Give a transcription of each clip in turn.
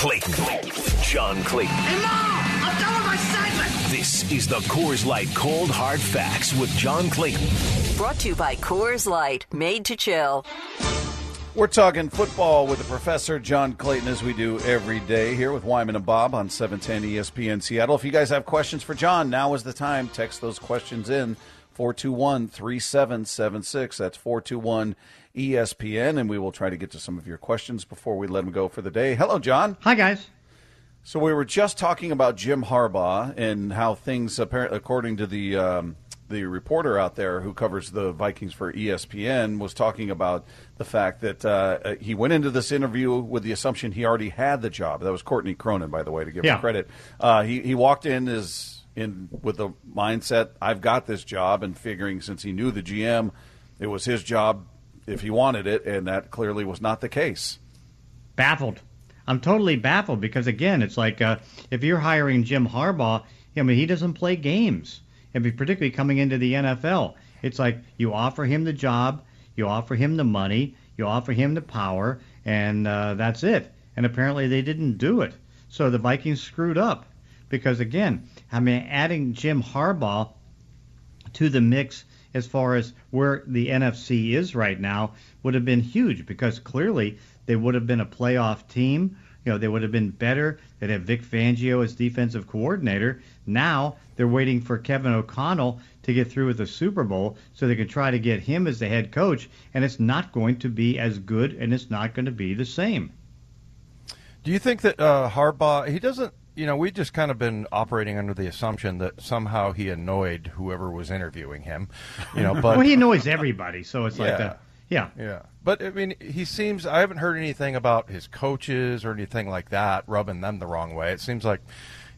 Clayton. John Clayton. Hey, Mom! I'm done with my segment! This is the Coors Light Cold Hard Facts with John Clayton. Brought to you by Coors Light, made to chill. We're talking football with the professor, John Clayton, as we do every day here with Wyman and Bob on 710 ESPN Seattle. If you guys have questions for John, now is the time. Text those questions in 421 3776. That's 421 ESPN, and we will try to get to some of your questions before we let him go for the day. Hello, John. Hi, guys. So we were just talking about Jim Harbaugh and how things, apparently, according to the um, the reporter out there who covers the Vikings for ESPN, was talking about the fact that uh, he went into this interview with the assumption he already had the job. That was Courtney Cronin, by the way, to give Yeah. him credit. Uh, he he walked in as in with the mindset, "I've got this job," and figuring since he knew the GM, it was his job if he wanted it, and that clearly was not the case. Baffled. I'm totally baffled because again, it's like uh, if you're hiring Jim Harbaugh, I mean, he doesn't play games. and particularly coming into the NFL, it's like you offer him the job, you offer him the money, you offer him the power, and uh, that's it. And apparently, they didn't do it. So the Vikings screwed up because again, I mean, adding Jim Harbaugh to the mix as far as where the NFC is right now would have been huge because clearly they would have been a playoff team. You know, they would have been better. They'd have Vic Fangio as defensive coordinator. Now they're waiting for Kevin O'Connell to get through with the Super Bowl so they can try to get him as the head coach, and it's not going to be as good and it's not going to be the same. Do you think that uh, Harbaugh he doesn't? You know, we just kind of been operating under the assumption that somehow he annoyed whoever was interviewing him. You know, but well, he annoys everybody, so it's like, Yeah. uh, yeah, yeah. But I mean, he seems. I haven't heard anything about his coaches or anything like that rubbing them the wrong way. It seems like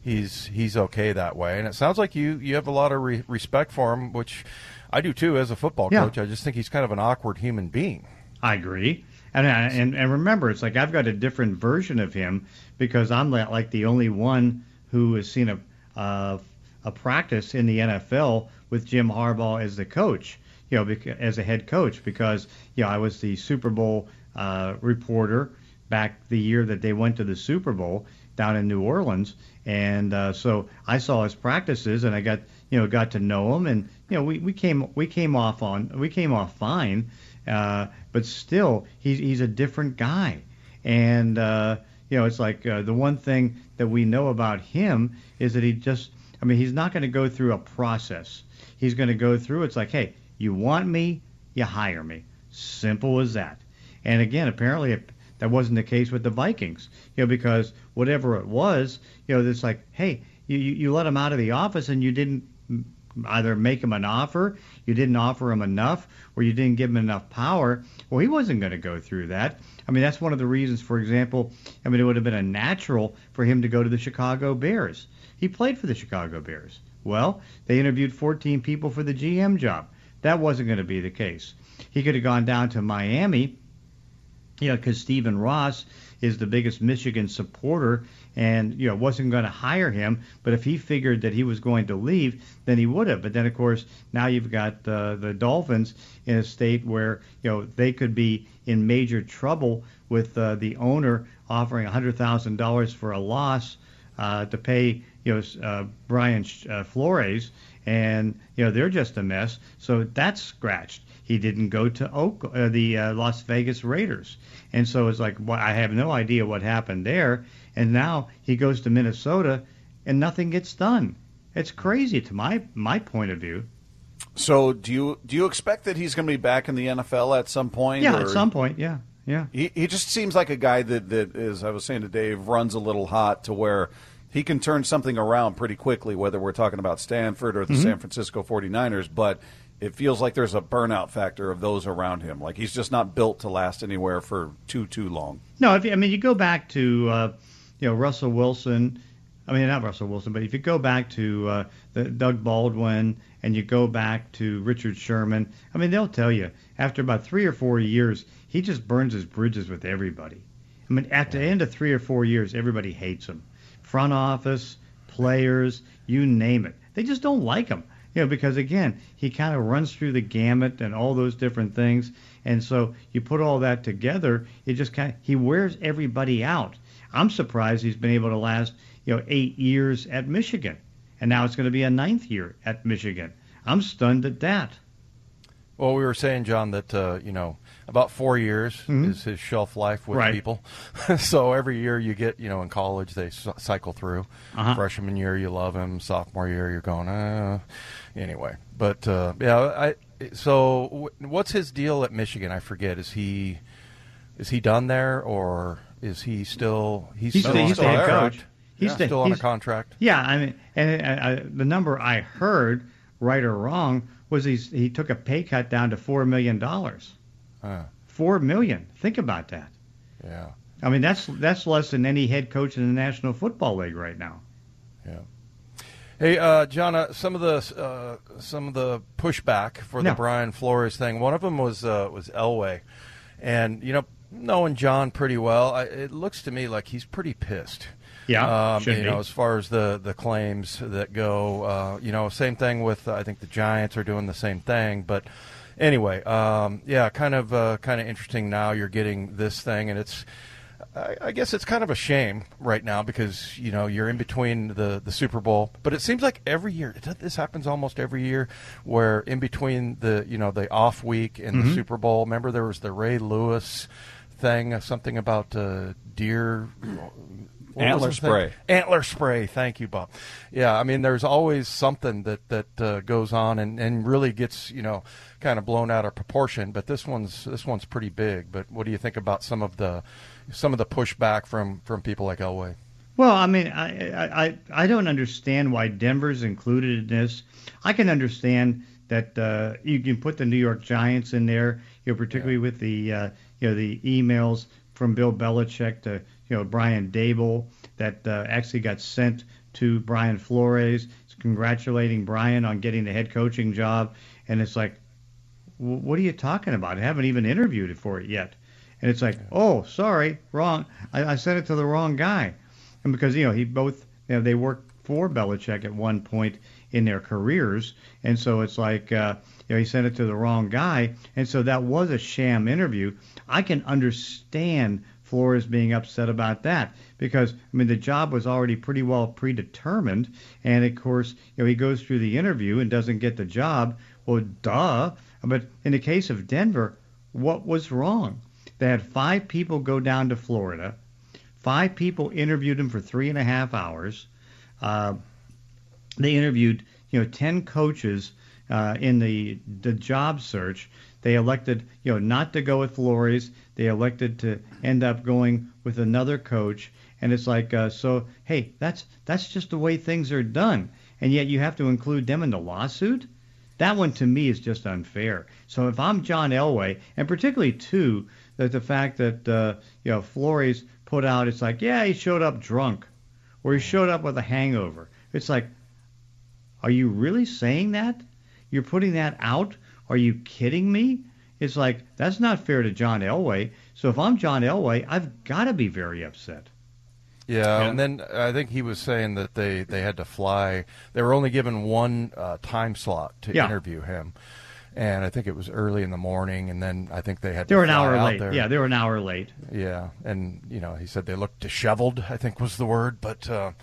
he's he's okay that way, and it sounds like you you have a lot of re- respect for him, which I do too as a football Yeah. coach. I just think he's kind of an awkward human being. I agree. And, and and remember, it's like I've got a different version of him because I'm li- like the only one who has seen a uh, a practice in the NFL with Jim Harbaugh as the coach, you know, as a head coach because you know I was the Super Bowl uh, reporter back the year that they went to the Super Bowl down in New Orleans, and uh, so I saw his practices and I got you know got to know him, and you know we, we came we came off on we came off fine, uh, but still he's he's a different guy, and uh, you know it's like uh, the one thing that we know about him is that he just I mean he's not going to go through a process. He's going to go through it's like hey you want me you hire me simple as that. And again apparently it, that wasn't the case with the Vikings, you know, because whatever it was, you know, it's like, hey, you, you let him out of the office and you didn't either make him an offer, you didn't offer him enough, or you didn't give him enough power. Well, he wasn't going to go through that. I mean, that's one of the reasons, for example, I mean, it would have been a natural for him to go to the Chicago Bears. He played for the Chicago Bears. Well, they interviewed 14 people for the GM job. That wasn't going to be the case. He could have gone down to Miami you know, because Stephen Ross is the biggest Michigan supporter and, you know, wasn't going to hire him. But if he figured that he was going to leave, then he would have. But then, of course, now you've got uh, the Dolphins in a state where, you know, they could be in major trouble with uh, the owner offering $100,000 for a loss uh, to pay, you know, uh, Brian uh, Flores. And, you know, they're just a mess. So that's scratched. He didn't go to Oak, uh, the uh, Las Vegas Raiders, and so it's like well, I have no idea what happened there. And now he goes to Minnesota, and nothing gets done. It's crazy to my my point of view. So do you do you expect that he's going to be back in the NFL at some point? Yeah, or- at some point, yeah, yeah. He he just seems like a guy that that is I was saying to Dave runs a little hot to where he can turn something around pretty quickly whether we're talking about Stanford or the San Francisco 49ers but it feels like there's a burnout factor of those around him like he's just not built to last anywhere for too too long. No, if I mean you go back to uh, you know Russell Wilson. I mean not Russell Wilson, but if you go back to uh, the Doug Baldwin and you go back to Richard Sherman, I mean they'll tell you after about three or four years he just burns his bridges with everybody. I mean at the end of three or four years everybody hates him, front office, players, you name it. They just don't like him. You know, because again, he kind of runs through the gamut and all those different things. And so you put all that together, it just kind of, he wears everybody out. I'm surprised he's been able to last, you know, eight years at Michigan, and now it's going to be a ninth year at Michigan. I'm stunned at that. Well, we were saying, John, that uh, you know about four years Mhm. is his shelf life with Right. people. so every year you get, you know, in college they c- cycle through. Uh-huh. Freshman year you love him. Sophomore year you're going, uh, anyway. But uh, yeah, I. So wh- what's his deal at Michigan? I forget. Is he is he done there or is he still he's, He's still the- on he's the head coach. He's Yeah, the- still on a contract. Yeah, I mean, and uh, the number I heard, right or wrong, was he's, he took a pay cut down to four million dollars. Uh, Four million. Think about that. yeah. I mean, that's that's less than any head coach in the National Football League right now. Yeah. Hey, uh, John, uh, some of the uh, some of the pushback for the Brian Flores thing. One of them was uh, was Elway, and you know, knowing John pretty well, I, it looks to me like he's pretty pissed. Yeah, um, you be. know, as far as the the claims that go, uh, you know, same thing with uh, I think the Giants are doing the same thing, but. Anyway, um, yeah, kind of, uh, kind of interesting. Now you're getting this thing, and it's, I, I guess it's kind of a shame right now because you know you're in between the the Super Bowl, but it seems like every year this happens almost every year, where in between the you know the off week and the Mhm. Super Bowl. Remember there was the Ray Lewis thing, uh, something about uh, deer. What Antler spray. Antler spray. Thank you, Bob. Yeah, I mean, there's always something that that uh, goes on and, and really gets you know kind of blown out of proportion. But this one's this one's pretty big. But what do you think about some of the some of the pushback from from people like Elway? Well, I mean, I, I I I don't understand why Denver's included in this. I can understand that uh, you can put the New York Giants in there, you know, particularly with the uh, you know the emails from Bill Belichick to you know Brian Daboll that uh, actually got sent to Brian Flores, congratulating Brian on getting the head coaching job, and it's like, what are you talking about? I haven't even interviewed it for it yet. And it's like, oh, sorry, wrong. I, I sent it to the wrong guy. And because you know he both you know, they worked for Belichick at one point in their careers, and so it's like uh, you know he sent it to the wrong guy, and so that was a sham interview. I can understand Flores being upset about that because I mean the job was already pretty well predetermined, and of course you know he goes through the interview and doesn't get the job. Well, duh. But in the case of Denver, what was wrong? They had five people go down to Florida. Five people interviewed him for three and a half hours. Uh, they interviewed, you know, ten coaches uh, in the the job search. They elected, you know, not to go with Flores. They elected to end up going with another coach. And it's like, uh, so hey, that's that's just the way things are done. And yet you have to include them in the lawsuit. That one to me is just unfair. So if I'm John Elway, and particularly too, that the fact that uh, you know Flores put out, it's like, yeah, he showed up drunk, or he showed up with a hangover. It's like, are you really saying that? You're putting that out? Are you kidding me? It's like that's not fair to John Elway. So if I'm John Elway, I've got to be very upset. Yeah, Yeah. and then I think he was saying that they, they had to fly. They were only given one uh, time slot to Yeah. interview him, and I think it was early in the morning. And then I think they had They to were an hour out late. there. Yeah, they were an hour late. Yeah, and you know, he said they looked disheveled. I think was the word, but uh,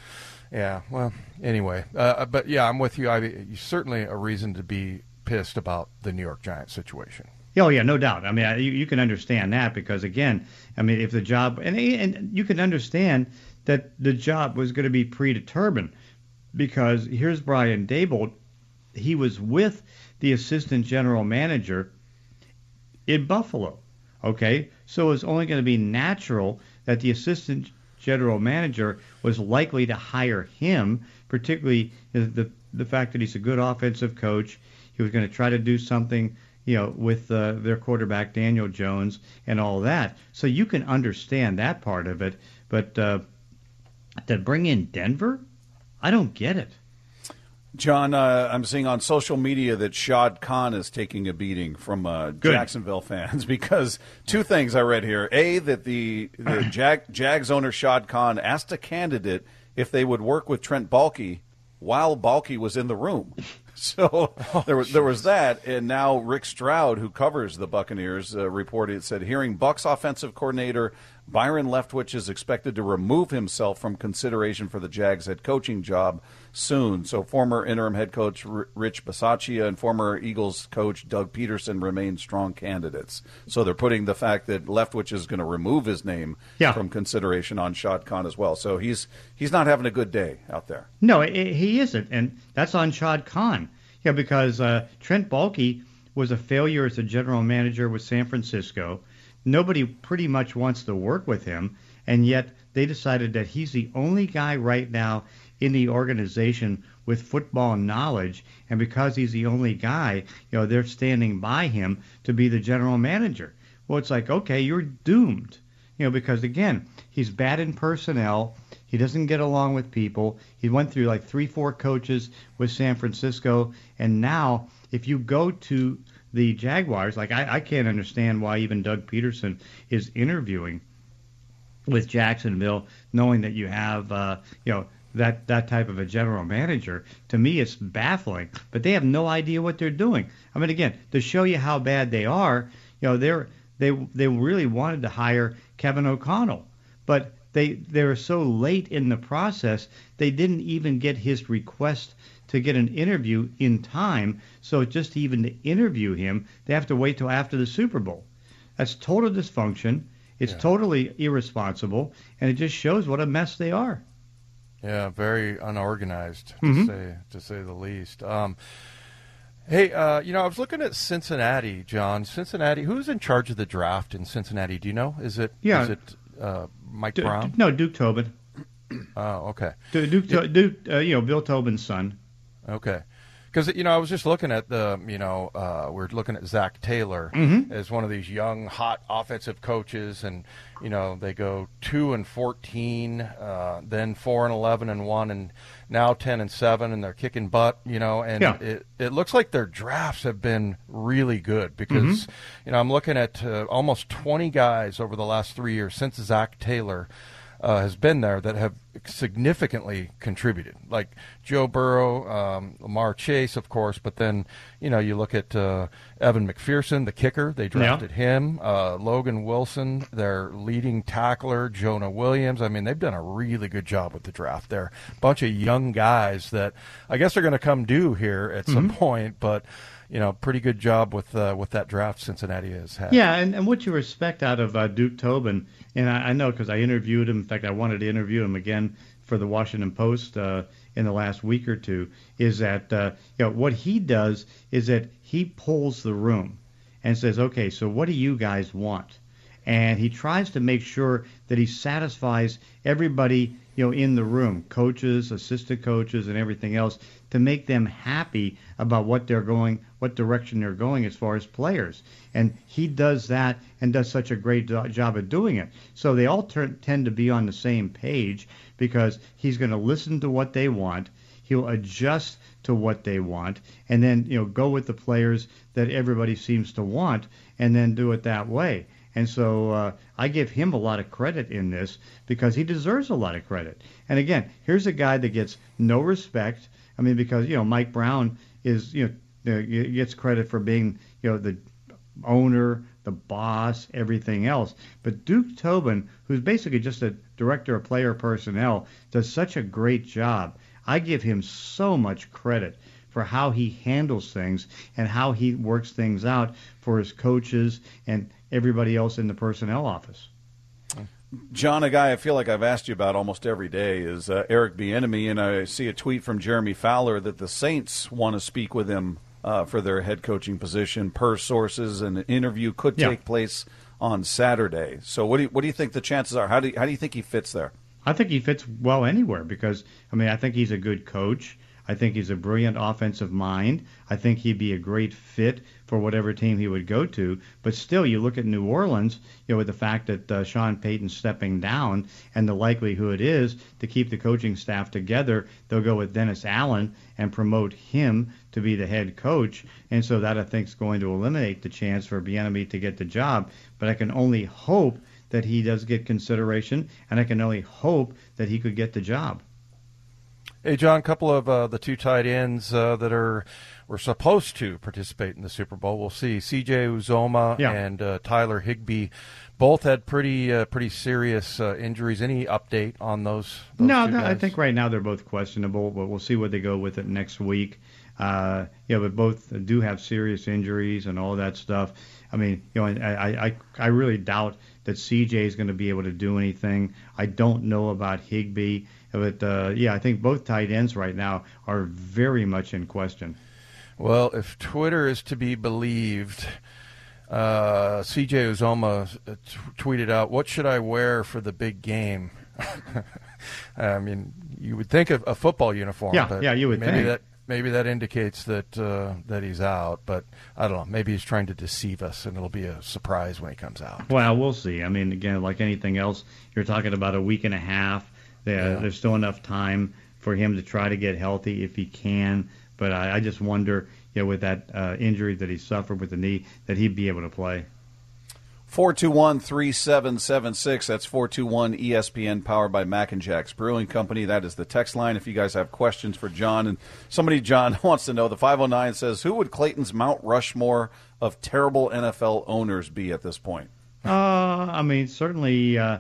yeah. Well, anyway, uh, but yeah, I'm with you. I certainly a reason to be pissed about the New York Giants situation. Oh yeah, no doubt. I mean, you, you can understand that because again, I mean, if the job and and you can understand that the job was going to be predetermined because here's Brian Daboll, he was with the assistant general manager in Buffalo. Okay, so it's only going to be natural that the assistant general manager was likely to hire him, particularly the the fact that he's a good offensive coach. He was going to try to do something, you know, with uh, their quarterback Daniel Jones and all that. So you can understand that part of it, but uh, to bring in Denver, I don't get it. John, uh, I'm seeing on social media that Shad Khan is taking a beating from uh, Jacksonville fans because two things I read here: a that the, the Jag, Jags owner Shad Khan asked a candidate if they would work with Trent Baalke while Baalke was in the room. So there was there was that, and now Rick Stroud, who covers the Buccaneers, uh, reported said hearing Bucs offensive coordinator Byron Leftwich is expected to remove himself from consideration for the Jags head coaching job soon. So, former interim head coach R- Rich Bisaccia and former Eagles coach Doug Pederson remain strong candidates. So, they're putting the fact that Leftwich is going to remove his name Yeah. from consideration on Shad Khan as well. So, he's he's not having a good day out there. No, i he isn't, and that's on Shad Khan. Yeah, because uh, Trent Baalke was a failure as a general manager with San Francisco. Nobody pretty much wants to work with him, and yet they decided that he's the only guy right now in the organization with football knowledge, and because he's the only guy, you know, they're standing by him to be the general manager. Well, it's like, okay, you're doomed. You know, because again, he's bad in personnel. He doesn't get along with people. He went through like three, four coaches with San Francisco, and now if you go to the Jaguars, like I, I can't understand why even Doug Pederson is interviewing with Jacksonville, knowing that you have, uh, you know, that that type of a general manager. To me, it's baffling. But they have no idea what they're doing. I mean, again, to show you how bad they are, you know, they're they they really wanted to hire Kevin O'Connell, but they they were so late in the process they didn't even get his request to get an interview in time. So just even to interview him, they have to wait till after the Super Bowl. That's total dysfunction. It's totally irresponsible, and it just shows what a mess they are. Yeah, very unorganized to Mhm. say to say the least. Um, hey, uh, you know, I was looking at Cincinnati, John. Cincinnati, who's in charge of the draft in Cincinnati? Do you know? Is it Yeah. is it uh, Mike Du- Brown? no, Duke Tobin. Oh, okay. Du- Duke, To- Duke uh, you know, Bill Tobin's son. Okay. Because you know, I was just looking at the, you know, uh, we're looking at Zac Taylor Mhm. as one of these young, hot offensive coaches, and you know, they go two and fourteen, uh, then four and eleven and one, and now ten and seven, and they're kicking butt, you know, and Yeah. it it looks like their drafts have been really good because, you know, I'm looking at uh, almost twenty guys over the last three years since Zac Taylor uh, has been there that have significantly contributed, like Joe Burrow, um, Ja'Marr Chase, of course. But then, you know, you look at uh, Evan McPherson, the kicker. They drafted him. Uh, Logan Wilson, their leading tackler. Jonah Williams. I mean, they've done a really good job with the draft. They're a bunch of young guys that I guess are going to come due here at some point, but. You know, pretty good job with uh, with that draft Cincinnati has had. Yeah, and, and what you respect out of uh, Duke Tobin, and I, I know because I interviewed him. In fact, I wanted to interview him again for the Washington Post uh, in the last week or two. Is that uh, you know what he does is that he pulls the room and says, okay, so what do you guys want? And he tries to make sure that he satisfies everybody you know in the room, coaches, assistant coaches, and everything else, to make them happy about what they're going, what direction they're going as far as players. And he does that and does such a great do- job of doing it. So they all turn, tend to be on the same page because he's going to listen to what they want. He'll adjust to what they want, and then you know go with the players that everybody seems to want, and then do it that way. And so uh, I give him a lot of credit in this because he deserves a lot of credit. And again, here's a guy that gets no respect. I mean, because you know Mike Brown is you know uh, gets credit for being you know the owner, the boss, everything else. But Duke Tobin, who's basically just a director of player personnel, does such a great job. I give him so much credit for how he handles things and how he works things out for his coaches and everybody else in the personnel office. John, a guy I feel like I've asked you about almost every day is uh, Eric Bieniemy, and I see a tweet from Jeremy Fowler that the Saints want to speak with him uh, for their head coaching position. Per sources, an interview could Yeah. take place on Saturday. So, what do you, what do you think the chances are? How do you, how do you think he fits there? I think he fits well anywhere because I mean I think he's a good coach. I think he's a brilliant offensive mind. I think he'd be a great fit for whatever team he would go to. But still, you look at New Orleans, you know, with the fact that uh, Sean Payton's stepping down, and the likelihood is to keep the coaching staff together, they'll go with Dennis Allen and promote him to be the head coach. And so that I think is going to eliminate the chance for Bieniemy to get the job. But I can only hope that he does get consideration, and I can only hope that he could get the job. Hey, John, a couple of uh, the two tight ends uh, that are were supposed to participate in the Super Bowl. We'll see. C.J. Uzomah Yeah. and uh, Tyler Higbee both had pretty uh, pretty serious uh, injuries. Any update on those? those No, no, I think right now they're both questionable, but we'll see what they go with it next week. Uh, yeah, but both do have serious injuries and all that stuff. I mean, you know, I, I, I really doubt that CJ is going to be able to do anything. I don't know about Higbee, but uh, yeah, I think both tight ends right now are very much in question. Well, if Twitter is to be believed, uh, CJ Uzomah uh, t- tweeted out, "What should I wear for the big game?" I mean, you would think of a football uniform. Yeah, but yeah, you would maybe think. that maybe that indicates that uh, that he's out. But I don't know. Maybe he's trying to deceive us, and it'll be a surprise when he comes out. Well, we'll see. I mean, again, like anything else, you're talking about a week and a half. There, Yeah. There's still enough time for him to try to get healthy if he can. But I, I just wonder, you know, with that uh, injury that he suffered with the knee, that he'd be able to play. 421 3776. That's 421 ESPN, powered by Mac and Jack's Brewing Company. That is the text line if you guys have questions for John. And somebody, John, wants to know the 509 says, Who would Clayton's Mount Rushmore of terrible NFL owners be at this point? Uh, I mean, certainly uh,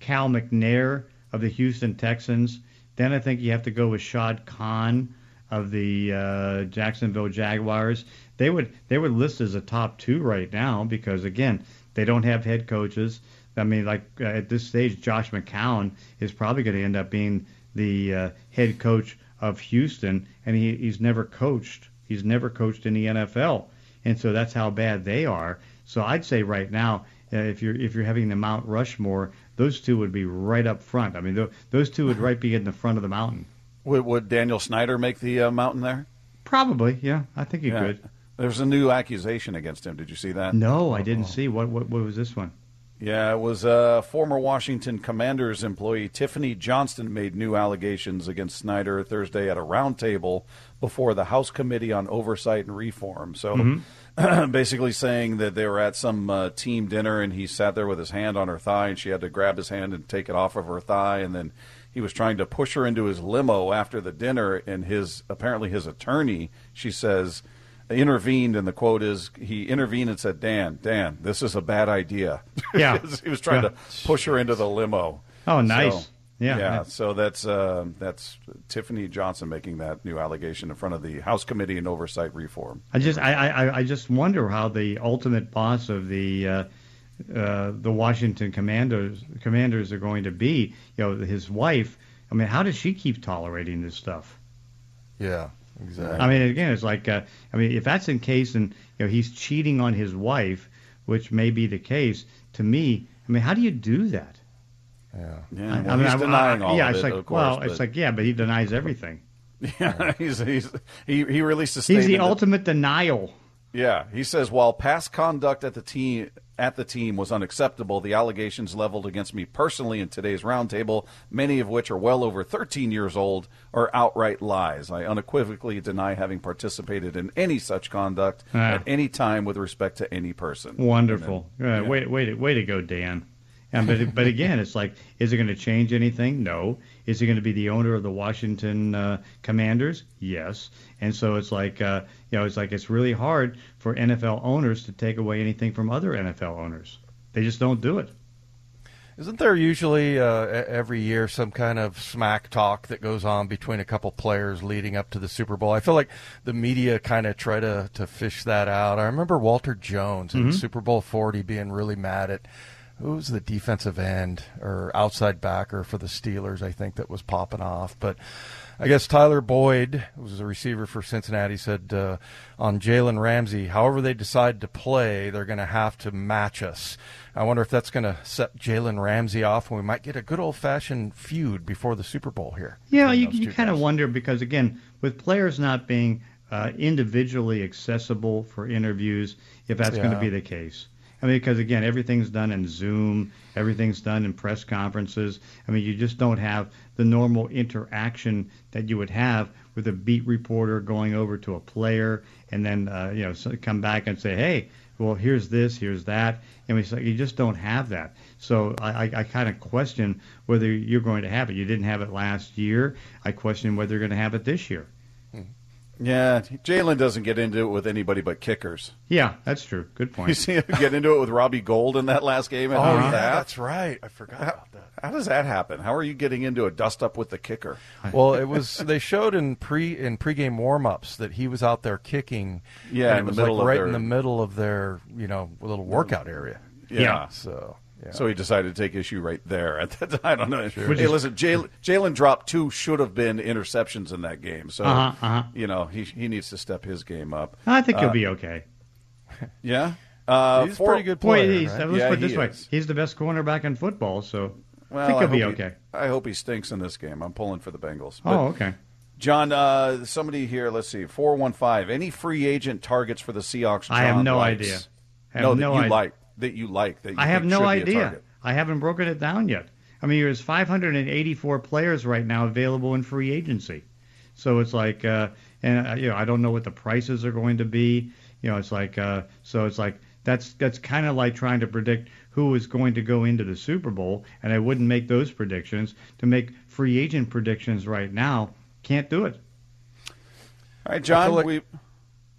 Cal McNair of the Houston Texans. Then I think you have to go with Shad Khan of the uh, Jacksonville Jaguars. They would they would list as a top two right now because again they don't have head coaches. I mean, like uh, at this stage, Josh McCown is probably going to end up being the uh, head coach of Houston, and he, he's never coached. He's never coached in the NFL, and so that's how bad they are. So I'd say right now, uh, if you're if you're having the Mount Rushmore, those two would be right up front. I mean, th- those two would right be in the front of the mountain. Would, would Daniel Snyder make the uh, mountain there? Probably, yeah. I think he Yeah. could. There's a new accusation against him. Did you see that? No, I didn't see. What, what what was this one? Yeah, it was uh, former Washington Commanders employee Tiffany Johnston made new allegations against Snyder Thursday at a roundtable before the House Committee on Oversight and Reform. So basically saying that they were at some uh, team dinner and he sat there with his hand on her thigh and she had to grab his hand and take it off of her thigh and then he was trying to push her into his limo after the dinner and his apparently his attorney, she says, intervened and the quote is he intervened and said, "Dan, Dan, this is a bad idea." Yeah. he was trying Yeah. to push her into the limo. Oh, nice. So, Yeah. yeah. So that's uh, that's Tiffany Johnston making that new allegation in front of the House Committee on Oversight Reform. I just I, I, I just wonder how the ultimate boss of the uh, uh, the Washington Commanders Commanders are going to be. You know, his wife. I mean, how does she keep tolerating this stuff? Yeah, exactly. I mean, again, it's like uh, I mean, if that's in case and you know he's cheating on his wife, which may be the case. To me, I mean, how do you do that? yeah. Yeah, I- well, I mean, he's I- denying I- all yeah, of it's it, like of course. well, but- it's like yeah, but he denies everything. yeah, he's, he's he he released a statement. He's statement. the that- ultimate denial. Yeah, he says while past conduct at the team at the team was unacceptable, the allegations leveled against me personally in today's roundtable, many of which are well over 13 years old, are outright lies. I unequivocally deny having participated in any such conduct Ah. at any time with respect to any person. Wonderful. Then- Uh, Way, way, to, way to go, Dan. And but but again, it's like, is it going to change anything? No. Is he going to be the owner of the Washington uh, Commanders? Yes. And so it's like, uh, you know, it's like it's really hard for NFL owners to take away anything from other NFL owners. They just don't do it. Isn't there usually uh, every year some kind of smack talk that goes on between a couple players leading up to the Super Bowl? I feel like the media kind of try to, to fish that out. I remember Walter Jones in Super Bowl 40 being really mad at who was the defensive end or outside backer for the Steelers, I think, that was popping off. But I guess Tyler Boyd, who was a receiver for Cincinnati, said uh, on Jalen Ramsey, however they decide to play, they're going to have to match us. I wonder if that's going to set Jalen Ramsey off, and we might get a good old fashioned feud before the Super Bowl here. Yeah, you, you kind of wonder because again, with players not being uh, individually accessible for interviews, if that's going to be the case. I mean, because again, everything's done in Zoom, everything's done in press conferences. I mean, you just don't have the normal interaction that you would have with a beat reporter going over to a player and then uh, you know come back and say, hey. well, here's this, here's that, and we you just don't have that. So I, I, I kind of question whether you're going to have it. You didn't have it last year. I question whether you're going to have it this year. Yeah, Jalen doesn't get into it with anybody but kickers. Yeah, that's true. Good point. You see him get into it with Robbie Gould in that last game. Oh, yeah, that- that's right. I forgot about that. How does that happen? How are you getting into a dust up with the kicker? Well, it was. They showed in pre in pregame warm-ups that he was out there kicking. Yeah, in the middle like of right their- in the middle of their you know little workout area. Yeah. So yeah. So he decided to take issue right there. At that time, I don't know. Which Hey, is- listen, Jalen Jalen dropped two should have been interceptions in that game. So Uh-huh, uh-huh. you know he he needs to step his game up. I think he'll be okay. Yeah, uh, he's a four- pretty good Boy, player. he's, right? let's Yeah, put it he this way: is. he's the best cornerback in football, so Well, I think he'll be hope he- okay. I hope he stinks in this game. I'm pulling for the Bengals. But oh, okay. John, uh, somebody here. Let's see, four one five. Any free agent targets for the Seahawks? John I have no likes? idea. I have no, no that you idea. like. That you like. That you I have no should be a idea. I haven't broken it down yet. I mean, there's 584 players right now available in free agency, so it's like, uh, and uh, you know, I don't know what the prices are going to be. You know, it's like, uh, so it's like that's that's kind of like trying to predict who is going to go into the Super Bowl, and I wouldn't make those predictions. To make free agent predictions right now, can't do it. All right, John. like- we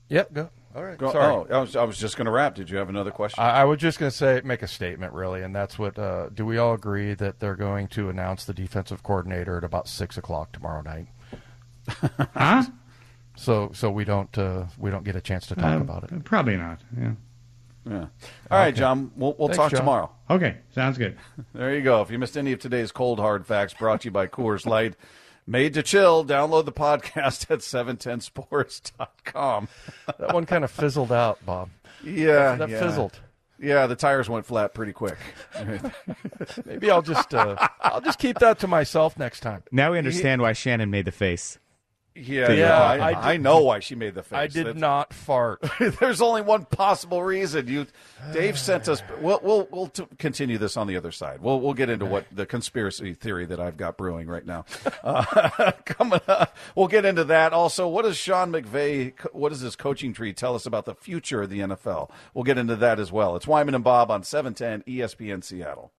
Yep. Go. All right. go. Sorry. Oh, I was I was just going to wrap. Did you have another question? I, I was just going to say, make a statement, really, and that's what. Uh, do we all agree that they're going to announce the defensive coordinator at about six o'clock tomorrow night? Huh? So, so we don't uh, we don't get a chance to talk Uh, about it. Probably not. Yeah. yeah. All right, Okay. John. We'll we'll Thanks, talk John. tomorrow. Okay. Sounds good. There you go. If you missed any of today's cold hard facts, brought to you by Coors Light, made to chill. Download the podcast at 710sports.com. That one kind of fizzled out, Bob. Yeah, That yeah. fizzled. Yeah, the tires went flat pretty quick. Maybe I'll just uh, I'll just keep that to myself next time. Now we understand why Shannon made the face. Yeah, Yeah, yeah. I, I I, know why she made the face. I did That's- not fart. There's only one possible reason. You, Dave sent us. We'll we'll, we'll t- continue this on the other side. We'll we'll get into what the conspiracy theory that I've got brewing right now. Uh, coming up, we'll get into that. Also, what does Sean McVay? What does his coaching tree tell us about the future of the NFL? We'll get into that as well. It's Wyman and Bob on 710 ESPN Seattle.